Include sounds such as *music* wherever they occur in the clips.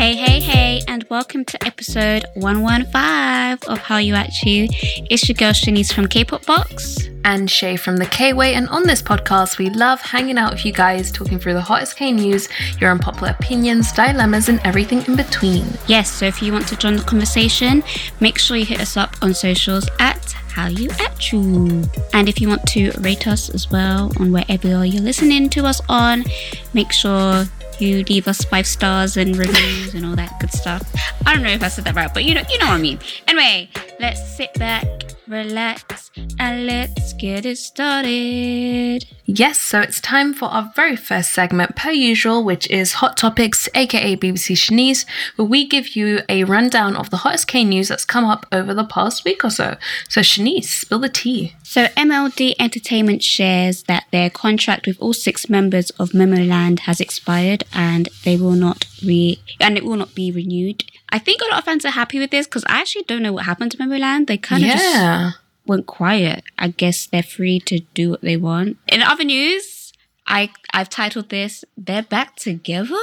Hey, hey, hey, and welcome to episode 115 of How You At You. It's your girl Shanice from K-Pop Box. and Shay from the K Way. And on this podcast, we love hanging out with you guys, talking through the hottest K news, your unpopular opinions, dilemmas, and everything in between. Yes, so if you want to join the conversation, make sure you hit us up on socials at How You At You. And if you want to rate us as well on wherever you're listening to us on, make sure you leave us five stars and reviews and all that good stuff. I don't know if I said that right, but you know, you know what I mean. Anyway, let's sit back, relax, and let's get it started. Yes, so it's time for our very first segment, per usual, which is Hot Topics, aka BBC Shanice, where we give you a rundown of the hottest K news that's come up over the past week or so. So, Shanice, spill the tea. So MLD Entertainment shares that their contract with all six members of Momoland has expired and they will not re and it will not be renewed. I think a lot of fans are happy with this because I actually don't know what happened to Momoland. They kind of just went quiet. I guess they're free to do what they want. In other news, I I've titled this "They're Back Together."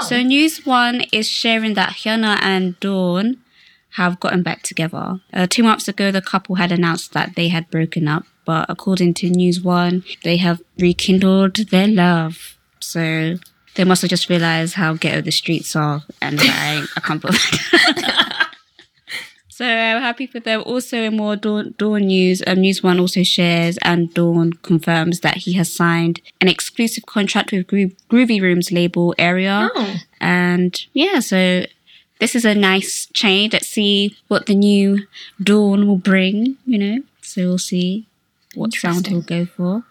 So news one is sharing that Hyuna and Dawn have gotten back together. Uh, two months ago, the couple had announced that they had broken up, but according to News One, they have rekindled their love. So they must have just realized how ghetto the streets are, and like, I can't believe. it. So I'm happy for them. Also, in more Dawn, Dawn news, um, News One also shares and Dawn confirms that he has signed an exclusive contract with Gro- GroovyRoom's label Area. Oh. And yeah, so this is a nice change. Let's see what the new Dawn will bring, you know. So we'll see what sound he'll go for.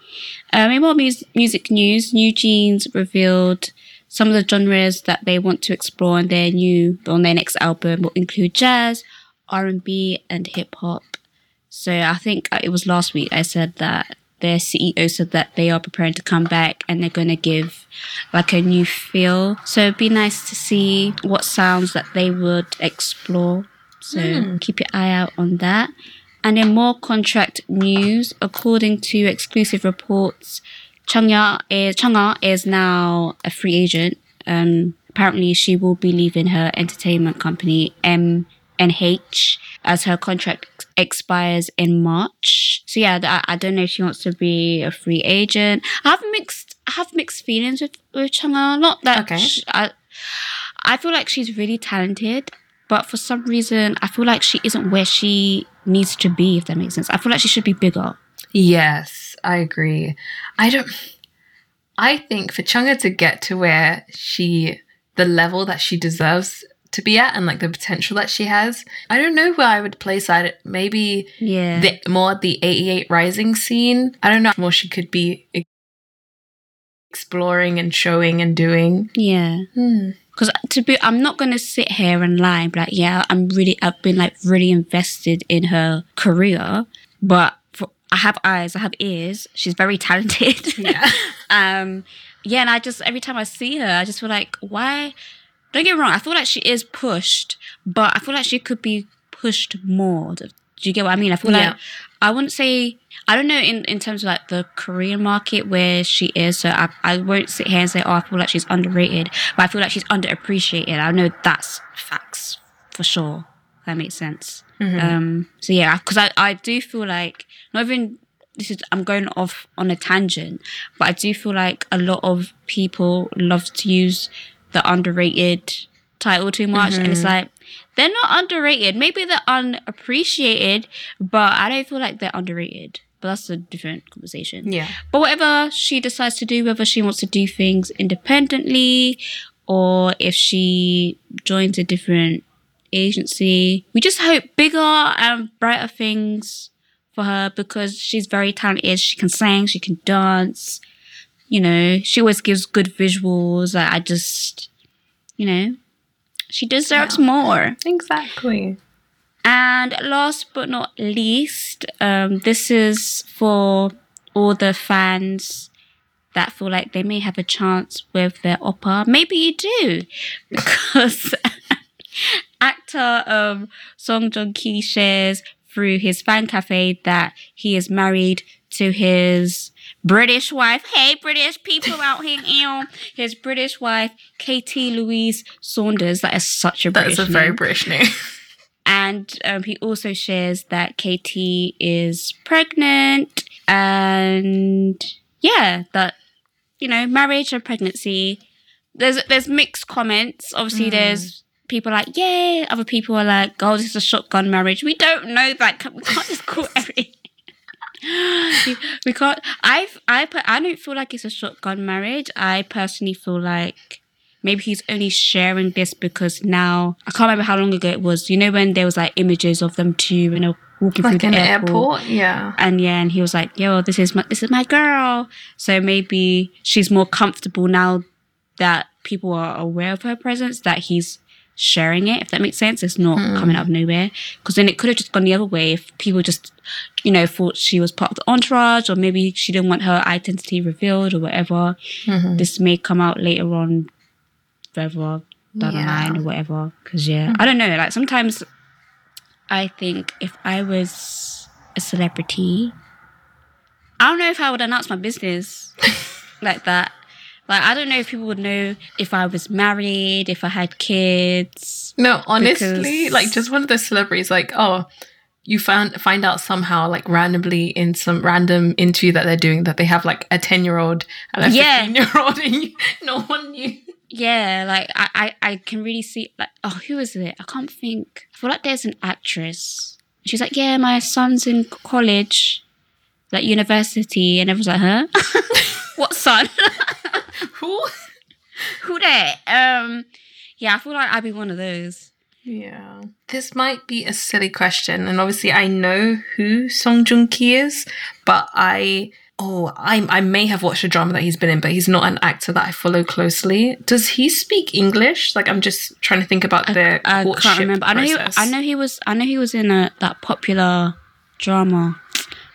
Um, in more mus- music news, NewJeans revealed some of the genres that they want to explore on their new on their next album will include jazz, R and B, and hip hop. So I think uh, it was last week I said that their CEO said that they are preparing to come back and they're going to give like a new feel. So it'd be nice to see what sounds that they would explore. So keep your eye out on that. And in more contract news, according to exclusive reports, Chungha is Chungha is now a free agent. Um, apparently, she will be leaving her entertainment company MNH as her contract expires in March. So yeah, I, I don't know if she wants to be a free agent. I have mixed I have mixed feelings with with Chungha. Not that Okay. sh- I I feel like she's really talented, but for some reason, I feel like she isn't where she needs to be. If that makes sense, I feel like she should be bigger. Yes, I agree. I don't. I think for Chungha to get to where she, the level that she deserves to be at, and like the potential that she has, I don't know where I would place that. Maybe Yeah. the more the 88 Rising scene. I don't know how more she could be exploring and showing and doing. yeah. Hmm. Because to be, I'm not gonna sit here and lie. and be Like, yeah, I'm really, I've been like really invested in her career, but for, I have eyes, I have ears. She's very talented. *laughs* Yeah. *laughs* um, yeah, and I just every time I see her, I just feel like, why? Don't get me wrong. I feel like she is pushed, but I feel like she could be pushed more. Do you get what I mean? I feel Yeah. like I wouldn't say I don't know in, in terms of like the Korean market where she is. So I, I won't sit here and say, oh, I feel like she's underrated, but I feel like she's underappreciated. I know that's facts for sure. That makes sense. Um, so yeah, because I, I do feel like not even this is I'm going off on a tangent, but I do feel like a lot of people love to use the underrated title too much, and it's like they're not underrated. Maybe they're unappreciated, but I don't feel like they're underrated. But that's a different conversation. Yeah. But whatever she decides to do, whether she wants to do things independently or if she joins a different agency, we just hope bigger and brighter things for her because she's very talented. She can sing, she can dance. You know, she always gives good visuals. I, I just, you know, she deserves more. Exactly. And last but not least, um, this is for all the fans that feel like they may have a chance with their oppa. Maybe you do, *laughs* because *laughs* actor um, Song Joong Ki shares through his fan cafe that he is married to his British wife. Hey, British people out here, *laughs* ew. His British wife, Katie Louise Saunders. That is such a British That's a name. very British name. And um, he also shares that Katie is pregnant and yeah, that you know, marriage and pregnancy. There's there's mixed comments. Obviously, there's people like yay. Other people are like, oh, this is a shotgun marriage. We don't know that. We can't just call every. *laughs* we, can't. I've I I don't feel like it's a shotgun marriage. I personally feel like maybe he's only sharing this because now I can't remember how long ago it was. You know when there was like images of them two and they're walking like through the airport. airport. Yeah. And yeah, and he was like, "Yo, this is my this is my girl." So maybe she's more comfortable now that people are aware of her presence. That he's sharing it. If that makes sense, it's not hmm. coming out of nowhere. Because then it could have just gone the other way if people just, you know, thought she was part of the entourage, or maybe she didn't want her identity revealed or whatever. Mm-hmm. This may come out later on, further down the line or whatever. Because yeah, I don't know. Like sometimes I think if I was a celebrity, I don't know if I would announce my business *laughs* like that. Like I don't know if people would know if I was married, if I had kids. No, honestly, like just one of those celebrities, like, oh, you found find out somehow, like randomly in some random interview that they're doing, that they have like a ten year old and a Yeah. fifteen year old, *laughs* and you, no one knew. Yeah, like I, I, I can really see like oh who is it? I can't think. I feel like there's an actress. She's like, Yeah, my son's in college, like university, and everyone's like, Huh? *laughs* what son? *laughs* Who? Who that? Um yeah, I feel like I'd be one of those. Yeah. This might be a silly question, and obviously I know who Song Joong Ki is, but I oh I I may have watched a drama that he's been in, but he's not an actor that I follow closely. Does he speak English? Like I'm just trying to think about the I courtship can't remember. I know he. I know he was I know he was in a that popular drama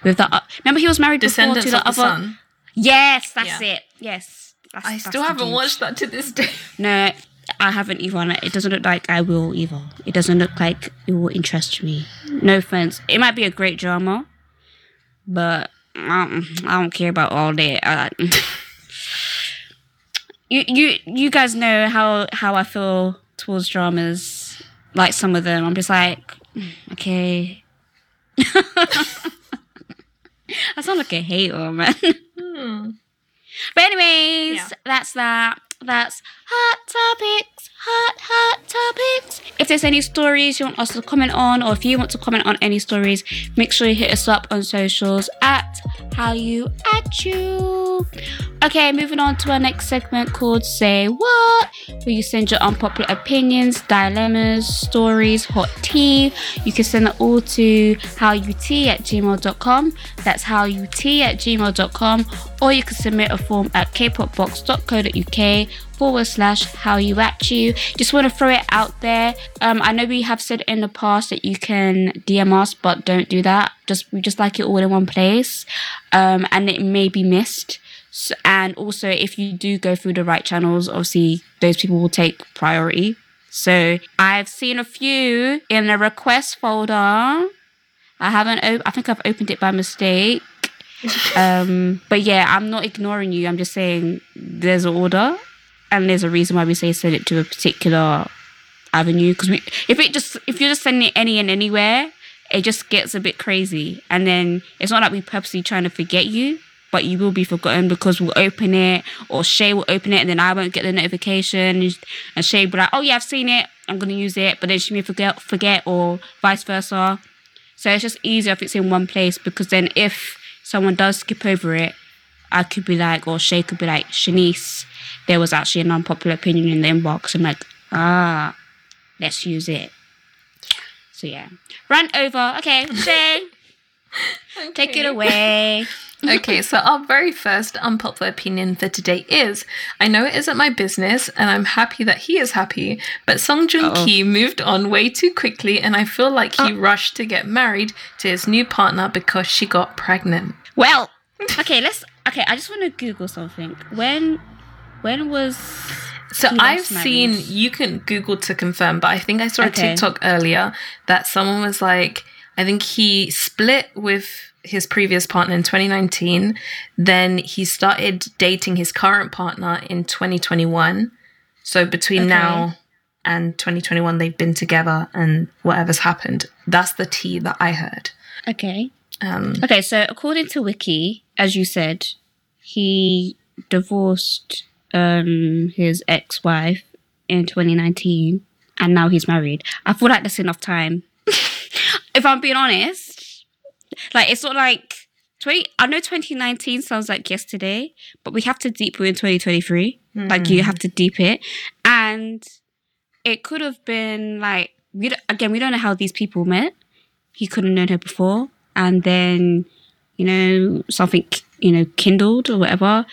with that. Uh, remember he was married before to the the other. Sun. Yes, that's Yeah. it. Yes. That's, I still haven't watched that to this day. *laughs* No, I haven't either. and It doesn't look like I will either. It doesn't look like it will interest me. No offense. It might be a great drama, but I don't, I don't care about all that. *laughs* You you you guys know how how I feel towards dramas. Like some of them, I'm just like, "Mm, okay. *laughs* I sound like a hater, man. *laughs* But anyways, Yeah. that's that. That's hot topics. Hot hot topics. If there's any stories you want us to comment on, or if you want to comment on any stories, make sure you hit us up on socials at how you at you. Okay, moving on to our next segment called Say What, where you send your unpopular opinions, dilemmas, stories, hot tea. You can send it all to howut at gmail.com. That's howut at gmail.com. Or you can submit a form at kpopbox.co.uk forward slash how you at you. Just want to throw it out there. Um, I know we have said in the past that you can DM us, but don't do that. Just we just like it all in one place, um, and it may be missed. S and also, if you do go through the right channels, obviously those people will take priority. So I've seen a few in the request folder. I haven't. Op- I think I've opened it by mistake. *laughs* Um, but yeah, I'm not ignoring you. I'm just saying there's an order, and there's a reason why we say send it to a particular avenue. Because we, if it just if you're just sending it any and anywhere, it just gets a bit crazy. And then it's not like we purposely trying to forget you, but you will be forgotten because we'll open it, or Shay will open it, and then I won't get the notification, and Shay will be like, "Oh yeah, I've seen it. I'm gonna use it," but then she may forget, forget, or vice versa. So it's just easier if it's in one place because then if someone does skip over it, I could be like, or Shay could be like, Shanice, there was actually an unpopular opinion in the inbox. I'm like, ah, let's use it. So yeah, run over. Okay, *laughs* Shay, take it away. *laughs* okay, so our very first unpopular opinion for today is I know it isn't my business and I'm happy that he is happy, but Song Joong Ki moved on way too quickly and I feel like he rushed to get married to his new partner because she got pregnant. Well, okay, let's. Okay, I just want to Google something. When when was So I've seen you can Google to confirm, but I think I saw a Okay. TikTok earlier that someone was like, I think he split with his previous partner in 2019. Then he started dating his current partner in 2021. So between Okay. now and 2021, they've been together, and whatever's happened, that's the tea that I heard. okay? Um, Okay, so according to Wiki, as you said, he divorced um his ex-wife in 2019 and now he's married. I feel like that's enough time. *laughs* if I'm being honest. Like it's not like 20 I know 2019 sounds like yesterday, but we have to deep in 2023. Like you have to deep it. And it could have been like we again we don't know how these people met. He could have known her before and then you know something you know kindled or whatever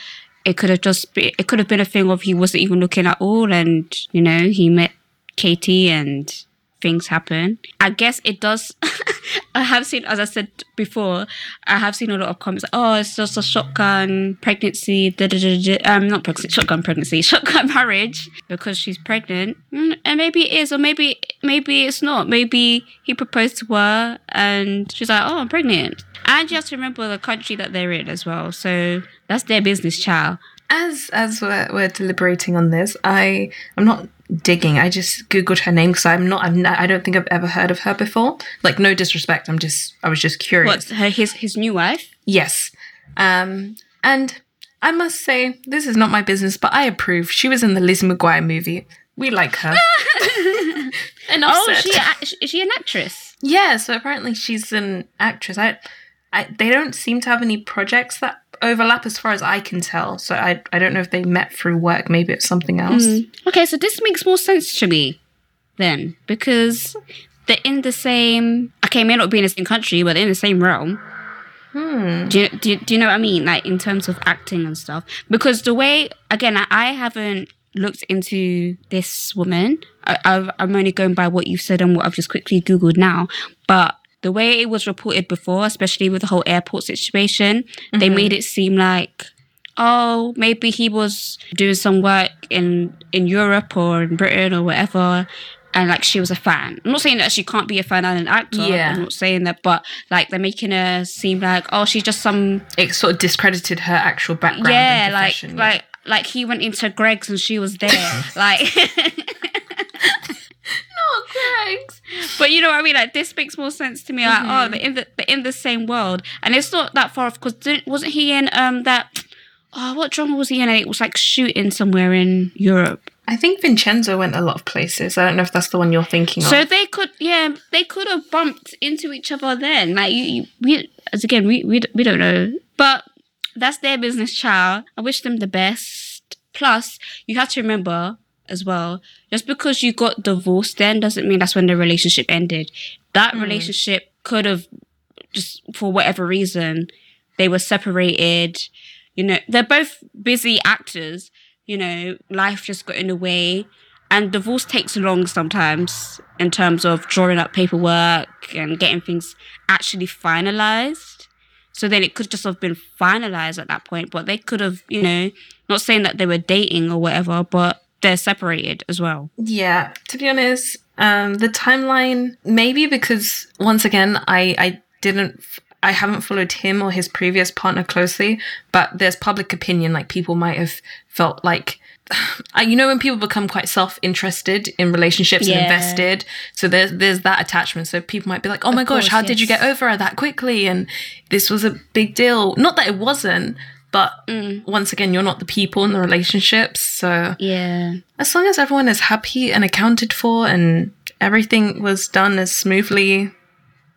it could have just be it could have been a thing of he wasn't even looking at all and you know he met katie and things happen. I guess it does *laughs* i have seen as i said before i have seen a lot of comments oh it's just a shotgun pregnancy da, da, da, da. um not pregnancy shotgun pregnancy *laughs* shotgun marriage because she's pregnant. Mm, and maybe it is or maybe maybe it's not. Maybe he proposed to her and she's like oh i'm pregnant. And you have to remember the country that they're in as well so that's their business child. As as we're, we're deliberating on this, I I'm not digging. I just googled her name because I'm not. I'm I don't think I've ever heard of her before. Like no disrespect. I'm just. I was just curious. what's her his his new wife Yes. Um. And I must say this is not my business, but I approve. She was in the Lizzie McGuire movie. We like her. *laughs* Enough oh she is she an actress Yeah, so apparently she's an actress. I, I, they don't seem to have any projects that overlap as far as I can tell. So I, I don't know if they met through work. Maybe it's something else. okay so this makes more sense to me then because they're in the same okay may not be in the same country but they're in the same realm Hmm. Do you, do, you, do you know what I mean? Like in terms of acting and stuff. Because the way, again, I, I haven't looked into this woman. I, I've, I'm only going by what you've said and what I've just quickly Googled now. But the way it was reported before, especially with the whole airport situation, they mm-hmm. made it seem like, oh, maybe he was doing some work in, in Europe or in Britain or whatever. And like she was a fan. I'm not saying that she can't be a fan and an actor. Yeah. I'm not saying that, but like they're making her seem like, oh, she's just some It sort of discredited her actual background. yeah, and like profession. like like he went into Greggs and she was there, *laughs* like. *laughs* oh, Greggs. but you know what I mean? Like this makes more sense to me. Like, Mm-hmm. oh, they're in the they're in the same world, and it's not that far off. Because wasn't he in um that? Oh, what drama was he in? And it was like shooting somewhere in Europe. I think Vincenzo went a lot of places. I don't know if that's the one you're thinking So of. So they could, yeah, they could have bumped into each other then. Like you, you we, as again, we, we we don't know, but that's their business, child. I wish them the best. Plus, you have to remember as well, just because you got divorced then doesn't mean that's when the relationship ended. That mm. relationship could have just for whatever reason they were separated. You know, they're both busy actors. You know, life just got in the way. And divorce takes long sometimes in terms of drawing up paperwork and getting things actually finalized. So then it could just have been finalized at that point, but they could have, you know, not saying that they were dating or whatever, but they're separated as well. Yeah, to be honest, um, the timeline maybe because once again, I I didn't. f- I haven't followed him or his previous partner closely, but there's public opinion. Like people might have felt like, *sighs* you know, when people become quite self-interested in relationships and invested, so there's there's that attachment. So people might be like, "Oh my gosh, course, how did you get over her that quickly?" And this was a big deal. Not that it wasn't, but mm. once again, you're not the people in the relationships, so Yeah. as long as everyone is happy and accounted for and everything was done as smoothly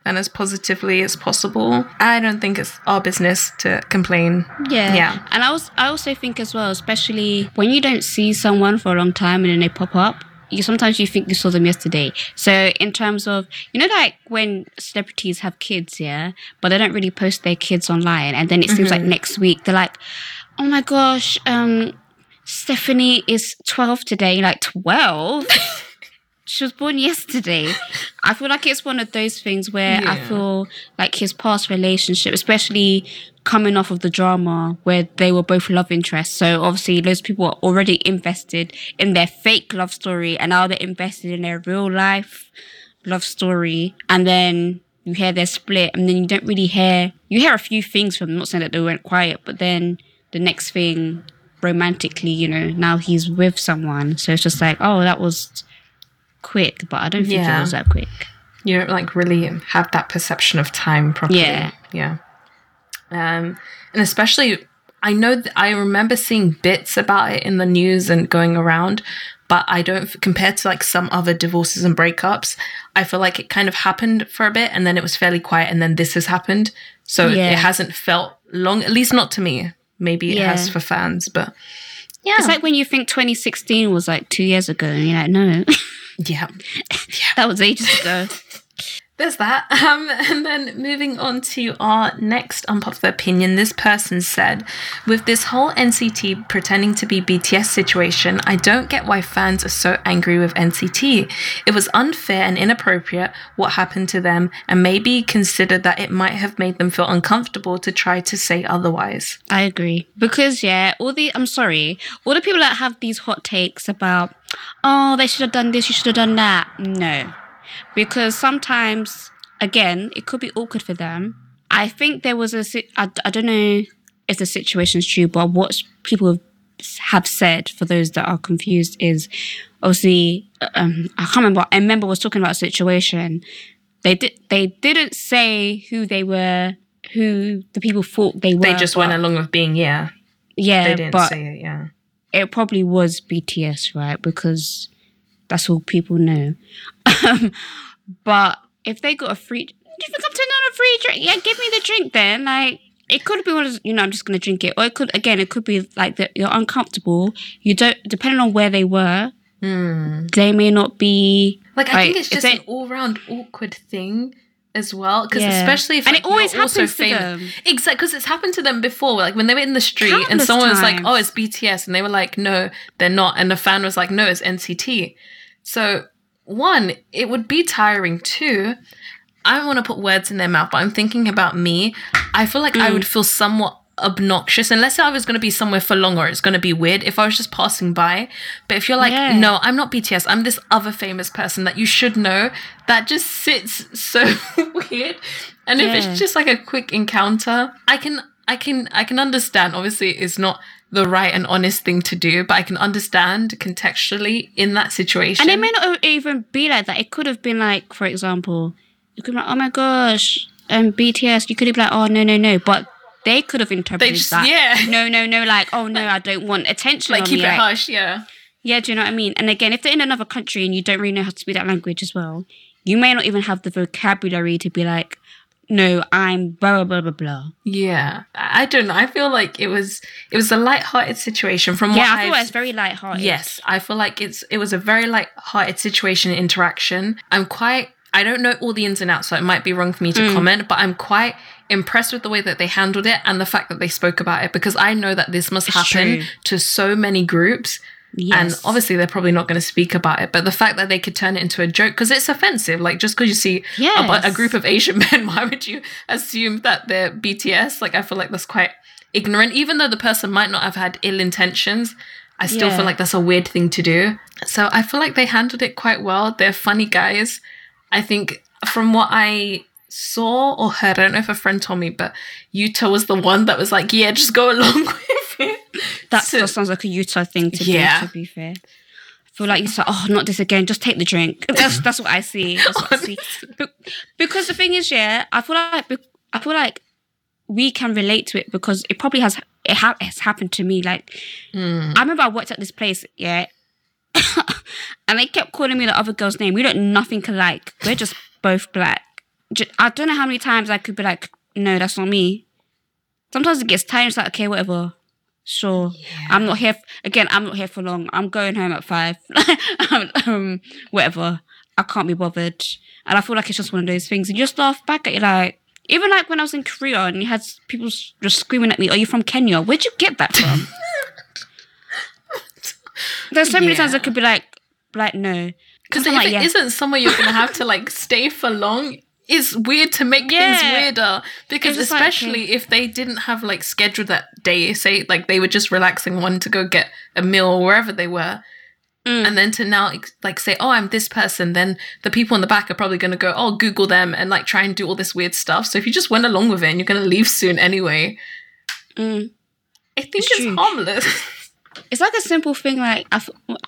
and as positively as possible, I don't think it's our business to complain. Yeah. Yeah. And I was I also think as well, especially when you don't see someone for a long time and then they pop up, you sometimes you think you saw them yesterday. So in terms of you know like when celebrities have kids, yeah, but they don't really post their kids online and then it seems like next week they're like, Oh my gosh, um Stephanie is twelve today. You're like twelve? *laughs* she was born yesterday. I feel like it's one of those things where I feel like his past relationship, especially coming off of the drama where they were both love interests. So obviously those people are already invested in their fake love story and now they're invested in their real life love story. And then you hear their split and then you don't really hear, you hear a few things from them, not saying that they went quiet, but then the next thing romantically, you know, now he's with someone. So it's just like, oh, that was quick, but I don't think Yeah. it was that quick. you don't like really have that perception of time properly. Yeah. Yeah. Um, and especially, I know th- I remember seeing bits about it in the news and going around, but I don't, compared to like some other divorces and breakups, I feel like it kind of happened for a bit and then it was fairly quiet and then this has happened. So Yeah. it hasn't felt long, at least not to me. Maybe it has for fans, but yeah. It's like when you think 2016 was like two years ago, and you're like, no, *laughs* yeah. *laughs* that was ages ago. There's that. *laughs* Um, and then moving on to our next unpopular opinion, this person said, With this whole NCT pretending to be BTS situation, I don't get why fans are so angry with NCT. It was unfair and inappropriate what happened to them, and maybe consider that it might have made them feel uncomfortable to try to say otherwise. I agree. Because, yeah, all the, I'm sorry, all the people that have these hot takes about, oh, they should have done this, you should have done that. No. Because sometimes, again, it could be awkward for them. I think there was a, I, I don't know if the situation's true, but what people have said for those that are confused is obviously, um, I can't remember, I remember was talking about a situation. They did, they didn't say who they were, who the people thought they were. They just went along with being, yeah. yeah, They didn't but say it, yeah. it probably was BTS, right? Because that's all people know. Um, but if they got a free, do you think I'm a free drink? Yeah, give me the drink then. Like it could be one of you know, I'm just gonna drink it, or it could again, it could be like that you're uncomfortable. You don't, depending on where they were, they may not be. Like, I like, think it's just they- an all round awkward thing as well. Because Yeah. especially if And like, it always happens to famous. them. Exactly, because it's happened to them before. Like when they were in the street and Countless someone was like, "Oh, it's BTS," and they were like, "No, they're not," and the fan was like, "No, it's NCT." So one, it would be tiring. Two, I don't want to put words in their mouth, but I'm thinking about me. I feel like I Mm. would feel somewhat obnoxious unless I was going to be somewhere for long or it's going to be weird if I was just passing by. But if you're like, Yeah. no, I'm not BTS, I'm this other famous person that you should know, that just sits *laughs* so weird. And if it's just like a quick encounter, I can I can I can understand. Obviously, it's not the right and honest thing to do, but I can understand contextually in that situation. And it may not even be like that. It could have been like, for example, you could be like, oh my gosh, um, BTS. You could be like, oh no, no, no. But they could have interpreted just- that. yeah. No, no, no. Like, oh no, I don't want attention like keep me. it like- hush, yeah. Yeah, do you know what I mean? And again, if they're in another country and you don't really know how to speak that language as well, you may not even have the vocabulary to be like, no, I'm blah blah blah blah blah. Yeah, I don't know. I feel like it was it was a light-hearted situation from what Yeah, I thought it was very light-hearted. Yes, I feel like it's it was a very light-hearted situation interaction. I'm quite I don't know all the ins and outs, so it might be wrong for me to Mm. comment, but I'm quite impressed with the way that they handled it and the fact that they spoke about it because I know that this must It's happen true. to so many groups. And obviously, they're probably not going to speak about it, but the fact that they could turn it into a joke because it's offensive. Like, just because you see a, a group of Asian *laughs* men, why would you assume that they're BTS? Like, I feel like that's quite ignorant. Even though the person might not have had ill intentions, I still Yeah. feel like that's a weird thing to do. So I feel like they handled it quite well. They're funny guys. I think from what I saw or heard, I don't know if a friend told me, but Yuta was the one that was like, yeah, just go along *laughs* with it. That So- that sounds like a Yuta thing to Yeah. do. To be fair, I feel like you say, "Oh, not this again. Just take the drink." *laughs* That's that's what I see. That's what I see. Be- because the thing is, yeah, I feel like I feel like we can relate to it because it probably has it ha- has happened to me. Like Hmm. I remember I worked at this place, yeah, *laughs* and they kept calling me the other girl's name. We look nothing alike. We're just both black. I don't know how many times I could be like, "No, that's not me." Sometimes it gets tired. It's like, okay, whatever. Sure. I'm not here. F- again, I'm not here for long. I'm going home at five. *laughs* um, whatever. I can't be bothered. And I feel like it's just one of those things. And you just laugh back at it like, even like when I was in Korea and you had people just screaming at me, Are you from Kenya? Where'd you get that from? *laughs* There's so many times I could be like, like, no. Because if it like, yeah. not somewhere you're gonna have to *laughs* like stay for long, it's weird to make things weirder. Because just like, especially if they didn't have like scheduled that day, say like they were just relaxing, wanted to go get a meal or wherever they were. Mm. And then to now like say, oh, I'm this person, then the people in the back are probably gonna go, oh, Google them and like try and do all this weird stuff. So if you just went along with it and you're gonna leave soon anyway, Mm. I think It's it's, harmless. *laughs* It's like a simple thing. Like I,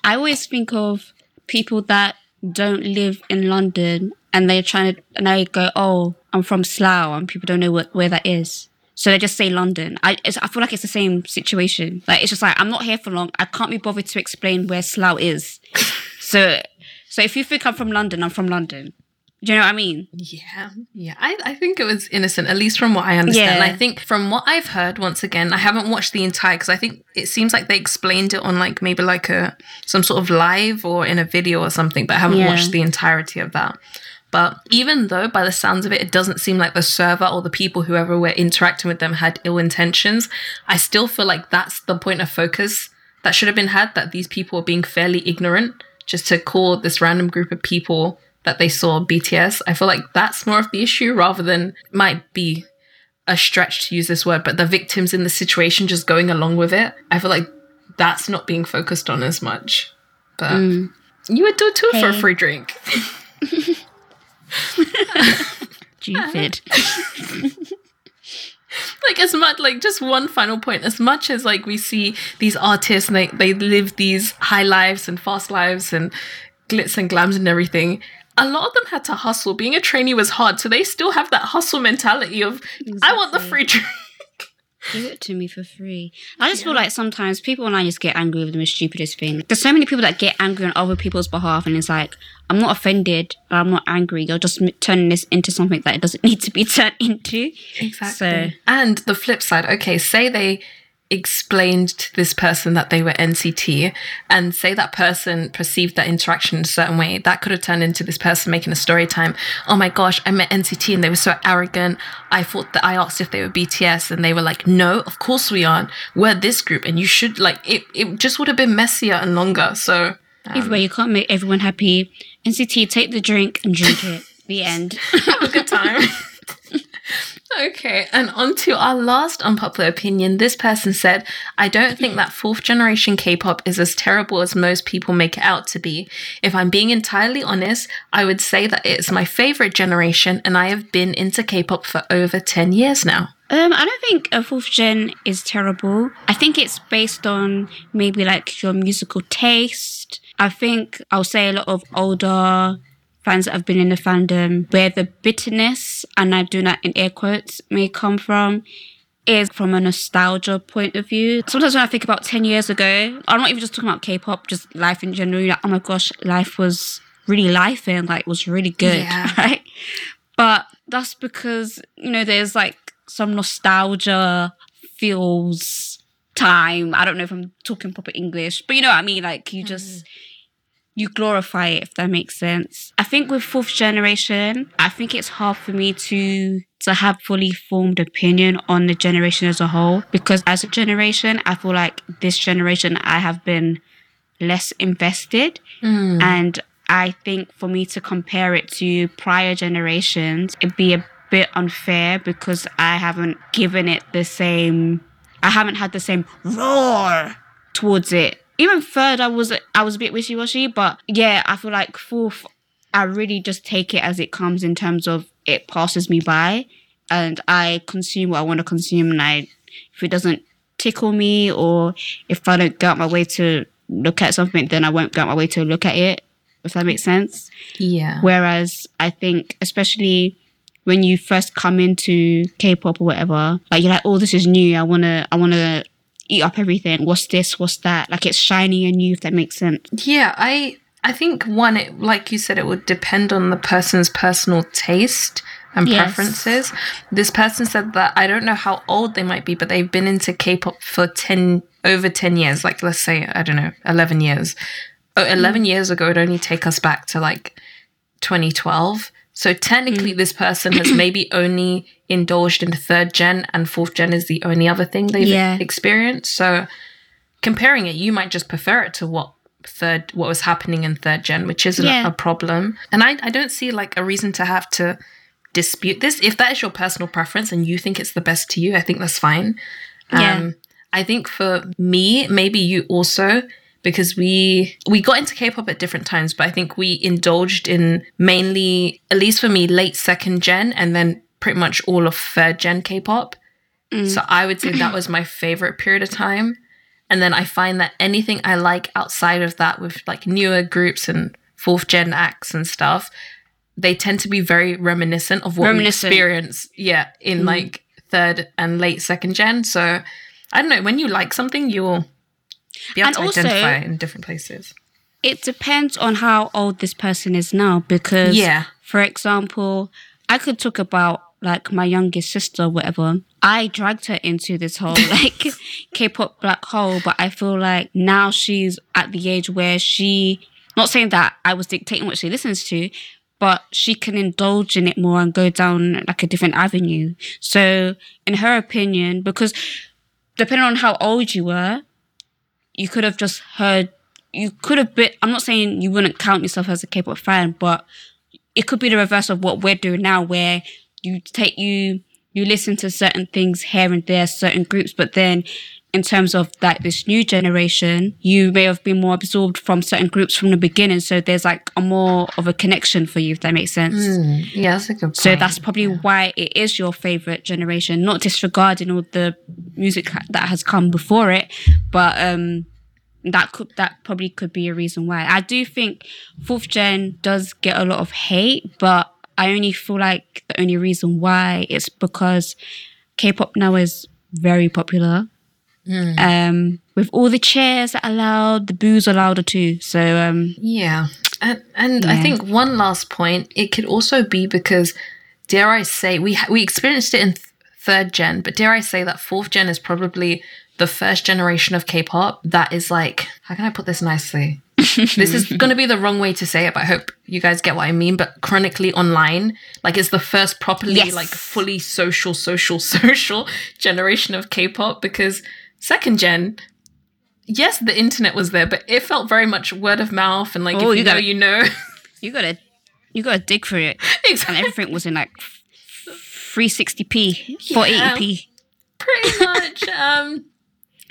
I always think of people that don't live in London and they're trying to, and they go, "Oh, I'm from Slough," and people don't know what, where that is. So they just say London. I, it's, I feel like it's the same situation. Like it's just like I'm not here for long. I can't be bothered to explain where Slough is. *laughs* so, so if you think I'm from London, I'm from London. Do you know what I mean? Yeah, yeah. I, I think it was innocent, at least from what I understand. Yeah. I think from what I've heard, once again, I haven't watched the entire because I think it seems like they explained it on like maybe like a some sort of live or in a video or something, but I haven't Yeah. watched the entirety of that. But even though, by the sounds of it, it doesn't seem like the server or the people whoever were interacting with them had ill intentions, I still feel like that's the point of focus that should have been had. That these people were being fairly ignorant just to call this random group of people that they saw BTS. I feel like that's more of the issue rather than might be a stretch to use this word, but the victims in the situation just going along with it. I feel like that's not being focused on as much. But mm. you would do it too for a free drink. *laughs* *laughs* Stupid. *laughs* like as much like just one final point. As much as like we see these artists and they, they live these high lives and fast lives and glitz and glams and everything a lot of them had to hustle. Being a trainee was hard so they still have that hustle mentality of i want the free drink Give it to me for free. I just feel like sometimes people online just get angry with the most stupidest thing. There's so many people that get angry on other people's behalf, and it's like, I'm not offended, I'm not angry. You're just turning this into something that it doesn't *laughs* need to be turned into. Exactly. and the flip side, okay, say they explained to this person that they were NCT and say that person perceived that interaction in a certain way, that could have turned into this person making a story time. Oh my gosh, I met NCT and they were so arrogant. I thought that I asked if they were BTS and they were like, no, of course we aren't. We're this group and you should like it it just would have been messier and longer. So Either way, you can't make everyone happy. NCT, take the drink and drink it. The end. *laughs* have a good time. *laughs* okay, and on to our last unpopular opinion. This person said, I don't think that fourth generation K pop is as terrible as most people make it out to be. If I'm being entirely honest, I would say that it's my favorite generation, and I have been into K pop for over 10 years now. Um, I don't think a fourth gen is terrible. I think it's based on maybe like your musical taste. I think I'll say a lot of older fans that have been in the fandom where the bitterness, and I do that in air quotes, may come from is from a nostalgia point of view. Sometimes when I think about 10 years ago, I'm not even just talking about K-pop, just life in general, you're like, oh my gosh, life was really life and like was really good, Yeah. *laughs* right? But that's because, you know, there's like some nostalgia feels time. I don't know if I'm talking proper English, but you know what I mean? Like you mm. just you glorify it if that makes sense. I think with fourth generation, I think it's hard for me to to have fully formed opinion on the generation as a whole because as a generation, I feel like this generation I have been less invested mm. and I think for me to compare it to prior generations, it'd be a bit unfair because I haven't given it the same I haven't had the same roar towards it. Even third, I was I was a bit wishy washy, but yeah, I feel like fourth, I really just take it as it comes in terms of it passes me by, and I consume what I want to consume, and I if it doesn't tickle me or if I don't go out my way to look at something, then I won't go out my way to look at it. If that makes sense. Yeah. Whereas I think, especially when you first come into K-pop or whatever, like you're like, oh, this is new. I wanna, I wanna eat up everything. What's this? What's that? Like it's shiny and new. If that makes sense. Yeah, I I think one, it, like you said, it would depend on the person's personal taste and Yes. preferences. This person said that I don't know how old they might be, but they've been into K-pop for ten over ten years. Like let's say I don't know, eleven years. Oh, mm. 11 years ago, it'd only take us back to like 2012. So technically, mm. this person has *clears throat* maybe only indulged in third gen, and fourth gen is the only other thing they've Yeah. experienced. So comparing it, you might just prefer it to what third what was happening in third gen, which isn't Yeah. a problem. And I, I don't see like a reason to have to dispute this. If that is your personal preference and you think it's the best to you, I think that's fine. Yeah. Um, I think for me, maybe you also because we we got into K-pop at different times, but I think we indulged in mainly, at least for me, late second gen and then pretty much all of third gen K-pop. Mm. So I would say that was my favorite period of time. And then I find that anything I like outside of that with like newer groups and fourth gen acts and stuff, they tend to be very reminiscent of what Reminiscent. we experience, yeah, in mm. like third and late second gen. So I don't know, when you like something, you'll be able And to also- identify it in different places. It depends on how old this person is now because Yeah. for example, I could talk about like my youngest sister, whatever. I dragged her into this whole *laughs* like K-pop black hole, but I feel like now she's at the age where she not saying that I was dictating what she listens to, but she can indulge in it more and go down like a different avenue. So in her opinion, because depending on how old you were, you could have just heard you could have been I'm not saying you wouldn't count yourself as a K-pop fan, but it could be the reverse of what we're doing now where you take you you listen to certain things here and there, certain groups, but then in terms of like this new generation, you may have been more absorbed from certain groups from the beginning. So there's like a more of a connection for you, if that makes sense. Yeah, that's a good point. So that's probably why it is your favorite generation, not disregarding all the music that has come before it, but um that could that probably could be a reason why. I do think fourth gen does get a lot of hate, but I only feel like the only reason why it's because K-pop now is very popular. Um, with all the chairs that are loud, the boos are louder too. So um, Yeah. And, and I think one last point, it could also be because, dare I say, we, ha- we experienced it in th- third gen, but dare I say that fourth gen is probably the first generation of K pop that is like, how can I put this nicely? This is going to be *laughs* the wrong way to say it, but I hope you guys get what I mean. But chronically online, like, it's the first properly, Yes. like, fully social, social, *laughs* social generation of K pop because second gen, yes, the internet was there, but it felt very much word of mouth and like Oh, if you you know, gotta- you know. *laughs* you gotta you gotta dig for it. and everything was in like 360p, 480p. Pretty much. um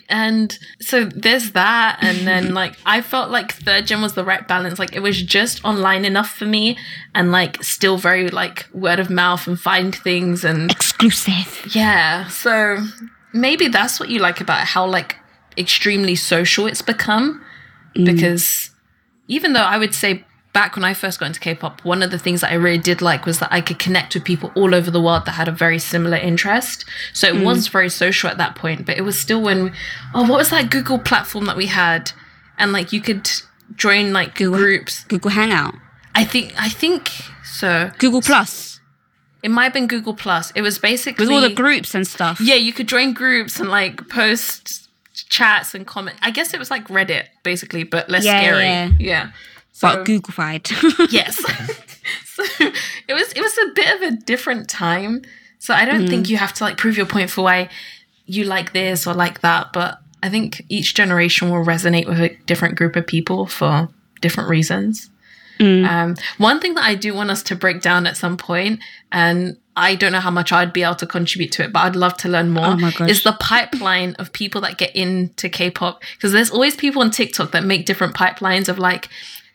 and so there's that and then *laughs* like I felt like third gen was the right balance. Like it was just online enough for me and like still very like word of mouth and find things and Exclusive. yeah. So maybe that's what you like about how like extremely social it's become. Mm. Because even though I would say back when I first got into K-pop, one of the things that I really did like was that I could connect with people all over the world that had a very similar interest. So it mm. was very social at that point, but it was still when oh, what was that Google platform that we had? And like you could join like Google- groups. Google Hangout. I think I think so. Google Plus. It might have been Google Plus. It was basically With all the groups and stuff. yeah, you could join groups and like post chats and comment. I guess it was like Reddit basically, but less Yeah, scary. yeah. Yeah. So, But Googleified. *laughs* yes. *laughs* so it was it was a bit of a different time. So I don't think you have to like prove your point for why you like this or like that, but I think each generation will resonate with a different group of people for different reasons. Um, one thing that I do want us to break down at some point, and I don't know how much I'd be able to contribute to it, but I'd love to learn more, Oh is the pipeline of people that get into K-pop. Because there's always people on TikTok that make different pipelines of like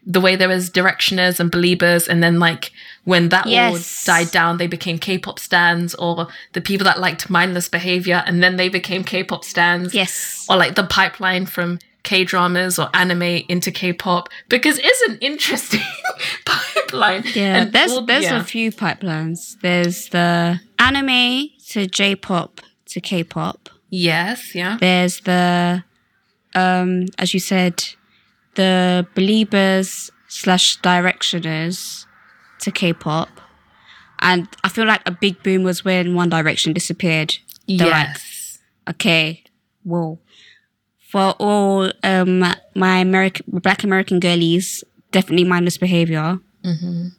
the way there was directioners and believers, and then like when that Yes. all died down, they became K-pop stands, or the people that liked mindless behavior, and then they became K-pop stands yes. or like the pipeline from K dramas or anime into K pop because it's an interesting *laughs* pipeline. Yeah, And there's all- there's yeah. a few pipelines. There's the anime to J-pop to K-pop. yes, yeah, There's the, um, as you said, the believers slash directioners to K-pop, and I feel like a big boom was when One Direction disappeared. They're like, yes, okay, whoa. For all um my American Black American girlies, definitely mindless behavior.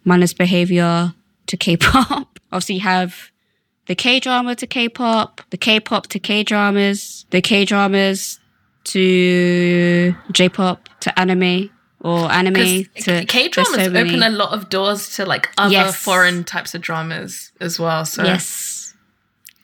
Mindless behavior to K-pop. *laughs* Obviously, you have the K drama to K-pop, the K-pop to K dramas, the K dramas to J-pop to anime. or anime to K dramas so open a lot of doors to like other Yes. foreign types of dramas as well. So yes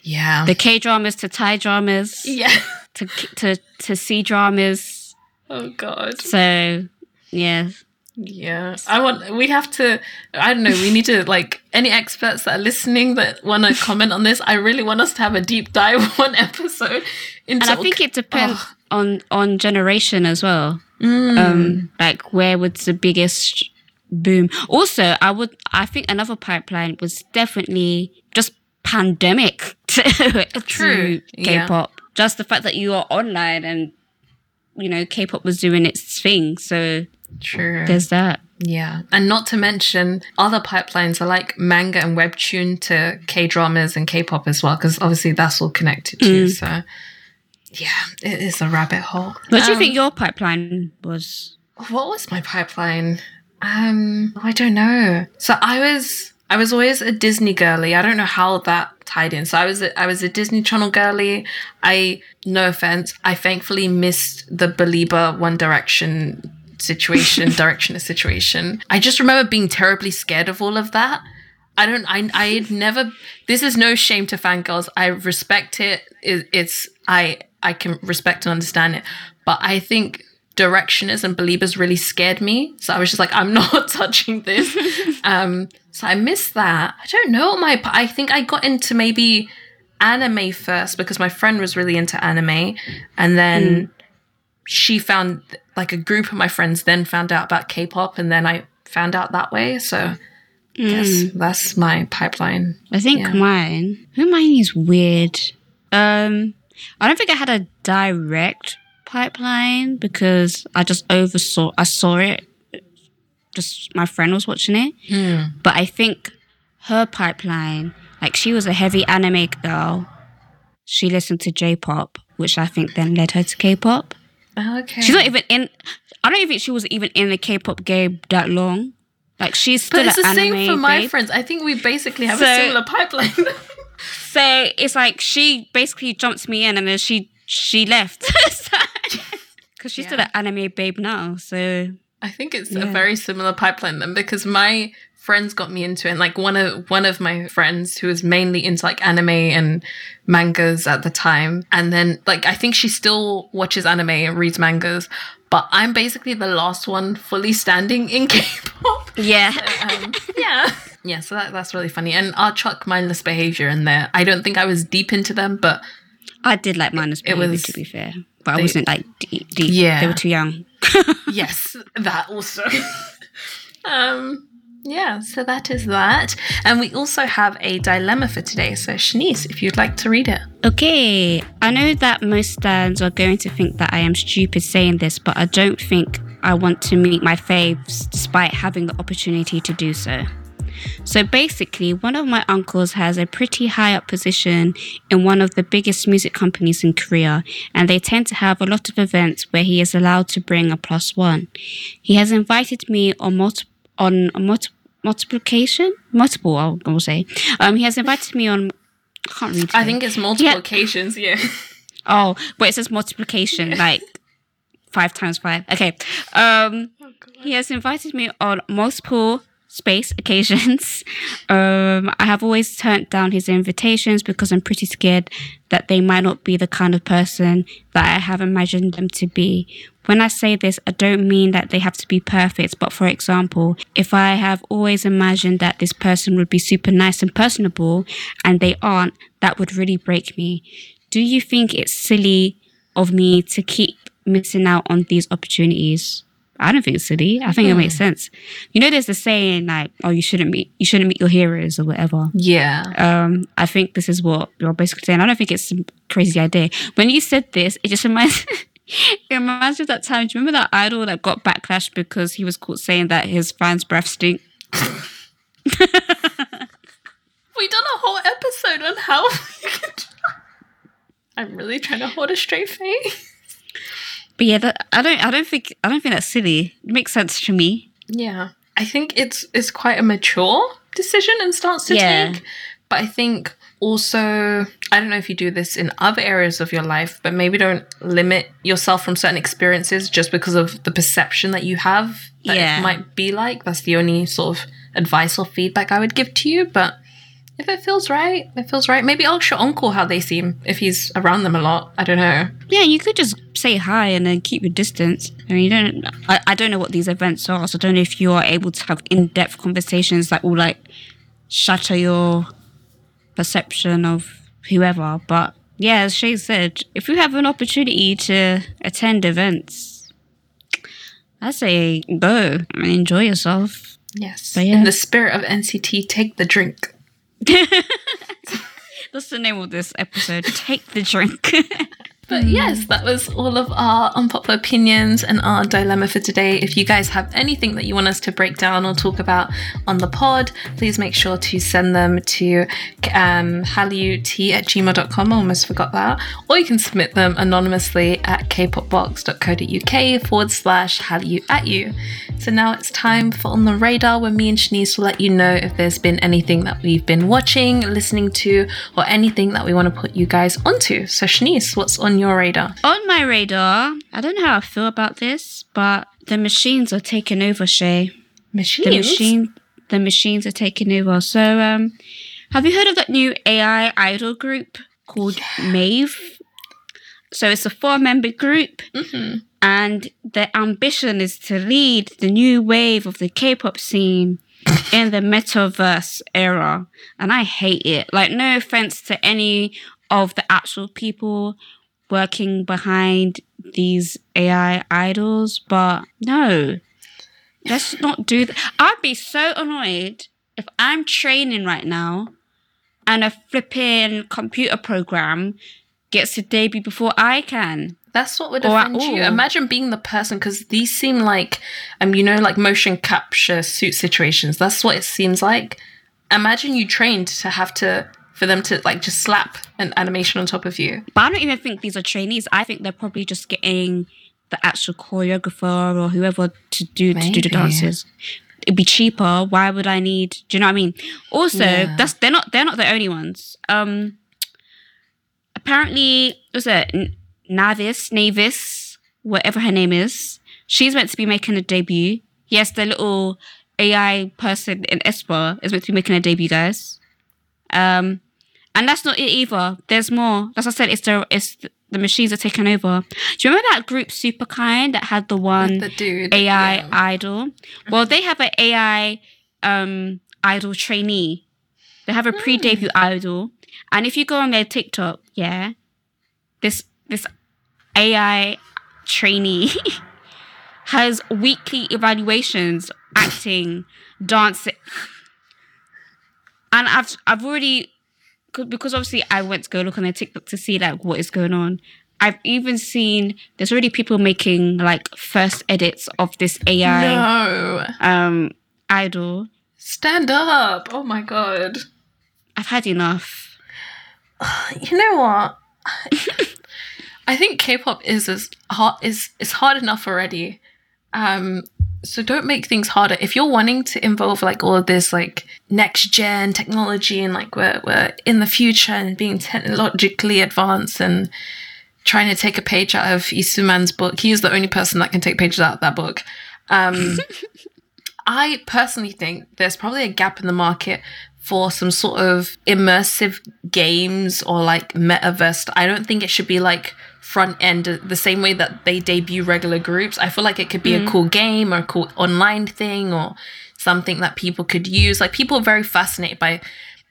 yeah, the K dramas to Thai dramas yeah. *laughs* to to to C dramas. Oh god. So yeah, Yeah, I want. We have to. I don't know. We need to like any experts that are listening that want to *laughs* comment on this. I really want us to have a deep dive *laughs* one episode into. and I think it depends Oh. on on generation as well. Mm. Um, like where was the biggest boom? Also, I would I think another pipeline was definitely just pandemic *laughs* to, True, to. K-pop. Just the fact that you are online and you know K-pop was doing its thing. So True. there's that. Yeah, and not to mention other pipelines are like manga and webtoon to K dramas and K pop as well, because obviously that's all connected too. Mm. So yeah, it is a rabbit hole. What do you Um, think your pipeline was? what was my pipeline? Um, I don't know. So I was I was always a Disney girly. I don't know how that tied in. So I was a, I was a Disney Channel girly. I no offense, I thankfully missed the Belieber One Direction situation, *laughs* directioner situation. I just remember being terribly scared of all of that. I don't. I. I never. This is no shame to fangirls. I respect it. it. It's. I. I can respect and understand it. But I think directioners and Beliebers really scared me. So I was just like, I'm *laughs* not touching this. *laughs* um. So I missed that. I don't know what my. I think I got into maybe anime first because my friend was really into anime, and then she found like a group of my friends then found out about K-pop, and then I found out that way. So. Yes, that's my pipeline. I think Yeah. mine. Who mine is weird. Um, I don't think I had a direct pipeline because I just oversaw. I saw it. Just my friend was watching it, Hmm. but I think her pipeline, like she was a heavy anime girl. She listened to J-pop, which I think then led her to K-pop. Okay. She's not even in. I don't even think she was even in the K-pop game that long. Like she's still But it's the anime same for my babe. friends. I think we basically have So- a similar pipeline. *laughs* So it's like she basically jumped me in and then she she left. *laughs* Because she's still an anime babe now. So I think it's a very similar pipeline then because my friends got me into it. And like one of one of my friends who was mainly into like anime and mangas at the time. And then like I think she still watches anime and reads mangas. But I'm basically the last one fully standing in *laughs* K-pop. yeah. um, yeah. Yeah, so that, that's really funny. And I'll chuck mindless behavior in there. I don't think I was deep into them, but I did like It behavior was- to be fair. But I wasn't like deep, deep. Yeah. They were too young. *laughs* yes, that also. *laughs* um, yeah, so that is that. And we also have a dilemma for today. So, Shanice, if you'd like to read it. Okay, I know that most fans are going to think that I am stupid saying this, but I don't think I want to meet my faves despite having the opportunity to do so. So basically, one of my uncles has a pretty high up position in one of the biggest music companies in Korea, and they tend to have a lot of events where he is allowed to bring a plus one. He has invited me on multi- on multi- multiplication, multiple, I will say. Um, he has invited me on. I can't read. I think it's multiple Yeah. yeah. *laughs* Oh, but it says multiplication, like five times five. Okay. Um, he has invited me on multiple space occasions. *laughs* Um, I have always turned down his invitations because I'm pretty scared that they might not be the kind of person that I have imagined them to be. When I say this, I don't mean that they have to be perfect, but for example, if I have always imagined that this person would be super nice and personable and they aren't, that would really break me. Do you think it's silly of me to keep missing out on these opportunities? I don't think it's silly. I think it makes sense. You know, there's a saying like, "Oh, you shouldn't meet, you shouldn't meet your heroes" or whatever. Yeah. Um, I think this is what you're basically saying. I don't think it's a crazy idea. When you said this, it just *laughs* reminds it reminds me of that time. Do you remember that idol that got backlash because he was caught saying that his fans' breath stink? *laughs* we done a whole episode on how *laughs* I'm really trying to hold a straight face. But yeah, that, I don't, I don't think, I don't think that's silly. It makes sense to me. Yeah. I think it's it's quite a mature decision and stance to Yeah. take But I think also, I don't know if you do this in other areas of your life, but maybe don't limit yourself from certain experiences just because of the perception that you have that Yeah. it might be like. That's the only sort of advice or feedback I would give to you. But if it feels right, it feels right. Maybe ask your uncle how they seem if he's around them a lot. I don't know. Yeah, you could just say hi and then keep your distance. I mean, you don't. I, I don't know what these events are, so I don't know if you are able to have in depth conversations that will like shatter your perception of whoever. But yeah, as Shay said, if you have an opportunity to attend events, I say go and enjoy yourself. Yes. Yeah. In the spirit of NCT, take the drink. *laughs* That's the name of this episode. Take the drink. *laughs* But yes, that was all of our unpopular opinions and our dilemma for today. If you guys have anything that you want us to break down or talk about on the pod, please make sure to send them to um, hallut at gmail.com. I almost forgot that. Or you can submit them anonymously at kpopbox.co.uk forward slash hallut at you. So now it's time for On the Radar, where me and Shanice will let you know if there's been anything that we've been watching, listening to, or anything that we want to put you guys onto. So, Shanice, what's on your radar? On my radar, I don't know how I feel about this, but the machines are taking over, Shay. Machines. The machine, the machines are taking over. So, um, have you heard of that new AI idol group called Mave? So it's a four-member group, Mhm. and their ambition is to lead the new wave of the K-pop scene in the metaverse era. And I hate it. Like, no offense to any of the actual people working behind these AI idols, but no, let's not do that. I'd be so annoyed if I'm training right now and a flipping computer program gets to debut before I can. That's what would offend you. Imagine being the person because these seem like, um, you know, like motion capture suit situations. That's what it seems like. Imagine you trained to have to for them to like just slap an animation on top of you. But I don't even think these are trainees. I think they're probably just getting the actual choreographer or whoever to do to do the dances. It'd be cheaper. Why would I need? Do you know what I mean? Also, Yeah. that's they're not they're not the only ones. Um, apparently, was it N- Naevis Naevis, whatever her name is? She's meant to be making a debut. Yes, the little AI person in aespa is meant to be making a debut, guys. Um, and that's not it either. There's more. As I said, it's the it's the, machines are taking over. Do you remember that group Superkind that had the one the dude. AI yeah. idol? Well, they have an AI um idol trainee. They have a pre-debut idol, and if you go on their TikTok, yeah, this this AI trainee *laughs* has weekly evaluations, acting, dancing, and I've I've already because obviously I went to go look on their TikTok to see like what is going on. I've even seen there's already people making like first edits of this AI No. um idol. Stand up. Oh my god. I've had enough. *sighs* You know what? *laughs* I think K-pop is as hard is is hard enough already. Um, so don't make things harder. If you're wanting to involve like all of this like next gen technology and like we're we're in the future and being technologically advanced and trying to take a page out of Lee Soo-man's book, he is the only person that can take pages out of that book. Um, *laughs* I personally think there's probably a gap in the market for some sort of immersive games or like metaverse. I don't think it should be like front end the same way that they debut regular groups. I feel like it could be a cool game or a cool online thing or something that people could use. Like people are very fascinated by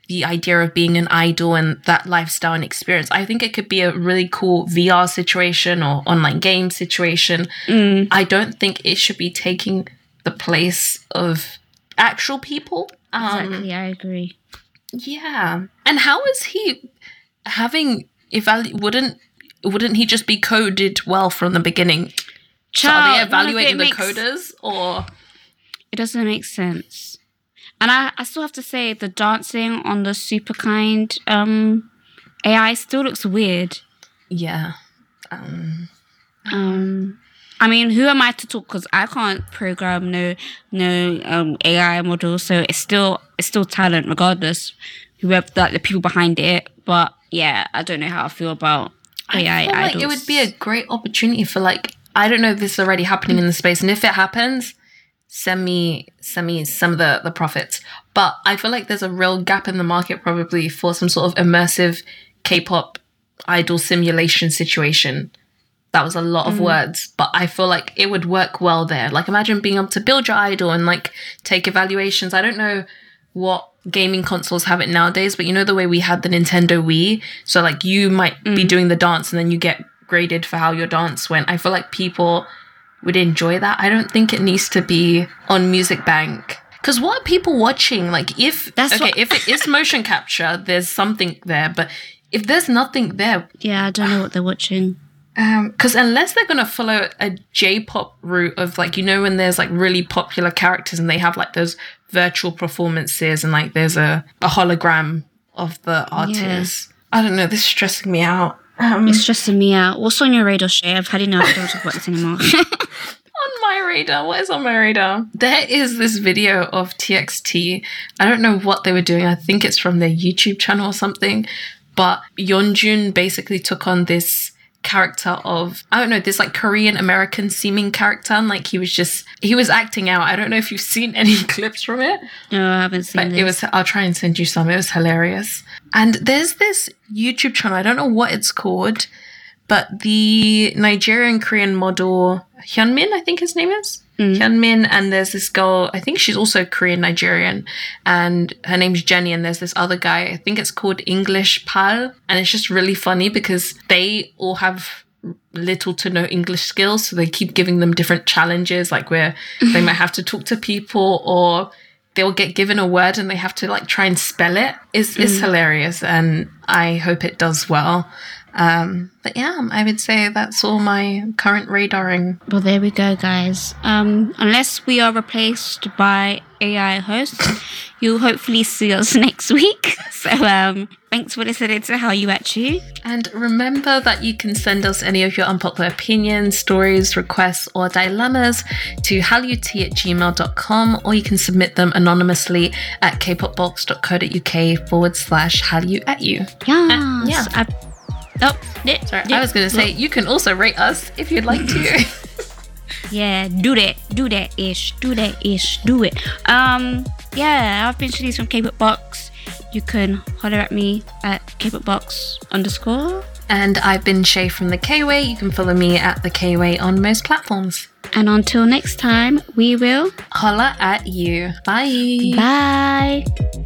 the idea of being an idol and that lifestyle and experience. I think it could be a really cool VR situation or online game situation. I don't think it should be taking the place of actual people. Um, Exactly, I agree. yeah. And how is he having evalu wouldn't wouldn't he just be coded well from the beginning? So are they evaluating the none of it makes- coders or It doesn't make sense. And I, I still have to say the dancing on the Superkind um AI still looks weird. yeah. Um, Um I mean, who am I to talk? Because I can't program no no um, AI model, so it's still it's still talent regardless. whoever like the people behind it. But yeah, I don't know how I feel about AI I feel like it would be a great opportunity for like I don't know if this is already happening in the space, and if it happens, send me send me some of the the profits. But I feel like there's a real gap in the market probably for some sort of immersive K-pop idol simulation situation. That was a lot of mm. words, but I feel like it would work well there. Like imagine being able to build your idol and like take evaluations. I don't know what gaming consoles have it nowadays, but you know the way we had the Nintendo Wii? So like you might be mm. doing the dance and then you get graded for how your dance went. I feel like people would enjoy that. I don't think it needs to be on Music Bank. Cause what are people watching? Like if That's okay, what- if it is motion capture, there's something there. But if there's nothing there, yeah, I don't know what they're watching. Because unless they're gonna follow a J-pop route of like you know when there's like really popular characters and they have like those virtual performances and like there's a, a hologram of the artist. yeah. I don't know. This is stressing me out. Um, It's stressing me out. What's on your radar, Shay? I've had enough. I don't talk about this anymore. *laughs* on my radar. What is on my radar? There is this video of TXT. I don't know what they were doing. I think it's from their YouTube channel or something. But Yeonjun basically took on this character of I don't know this like Korean American seeming character and like he was just he was acting out. I don't know if you've seen any *laughs* clips from it. no, I haven't seen But this. it was I'll try and send you some. It was hilarious. And there's this YouTube channel, I don't know what it's called, but the Nigerian Korean model Hyunmin, I think his name is. Mm. Hyunmin, and there's this girl, I think she's also Korean Nigerian, and her name's Jenny, and there's this other guy, I think it's called English Pal, and it's just really funny because they all have little to no English skills, so they keep giving them different challenges, like where *laughs* they might have to talk to people or they'll get given a word and they have to like try and spell it. It's, it's mm. hilarious, and I hope it does well. Um, but yeah, I would say that's all my current radaring. Well, there we go, guys. Um, unless we are replaced by AI hosts, *laughs* you'll hopefully see us *laughs* next week. *laughs* So, um, thanks for listening to Holla At You. And remember that you can send us any of your unpopular opinions, stories, requests, or dilemmas to hallut at gmail.com, or you can submit them anonymously at kpopbox.co.uk forward slash you. Yes. yeah. I, oh, yeah, Sorry, I was going to say you can also rate us if you'd like to. *laughs* Yeah, do that, do that ish, do that ish, do it. Um, yeah, I've been Shanice from K-pop Box. You can holler at me at K-pop Box underscore. and I've been Shay from the K-Way. You can follow me at the K-Way on most platforms. And until next time, we will Holla at you. Bye. bye.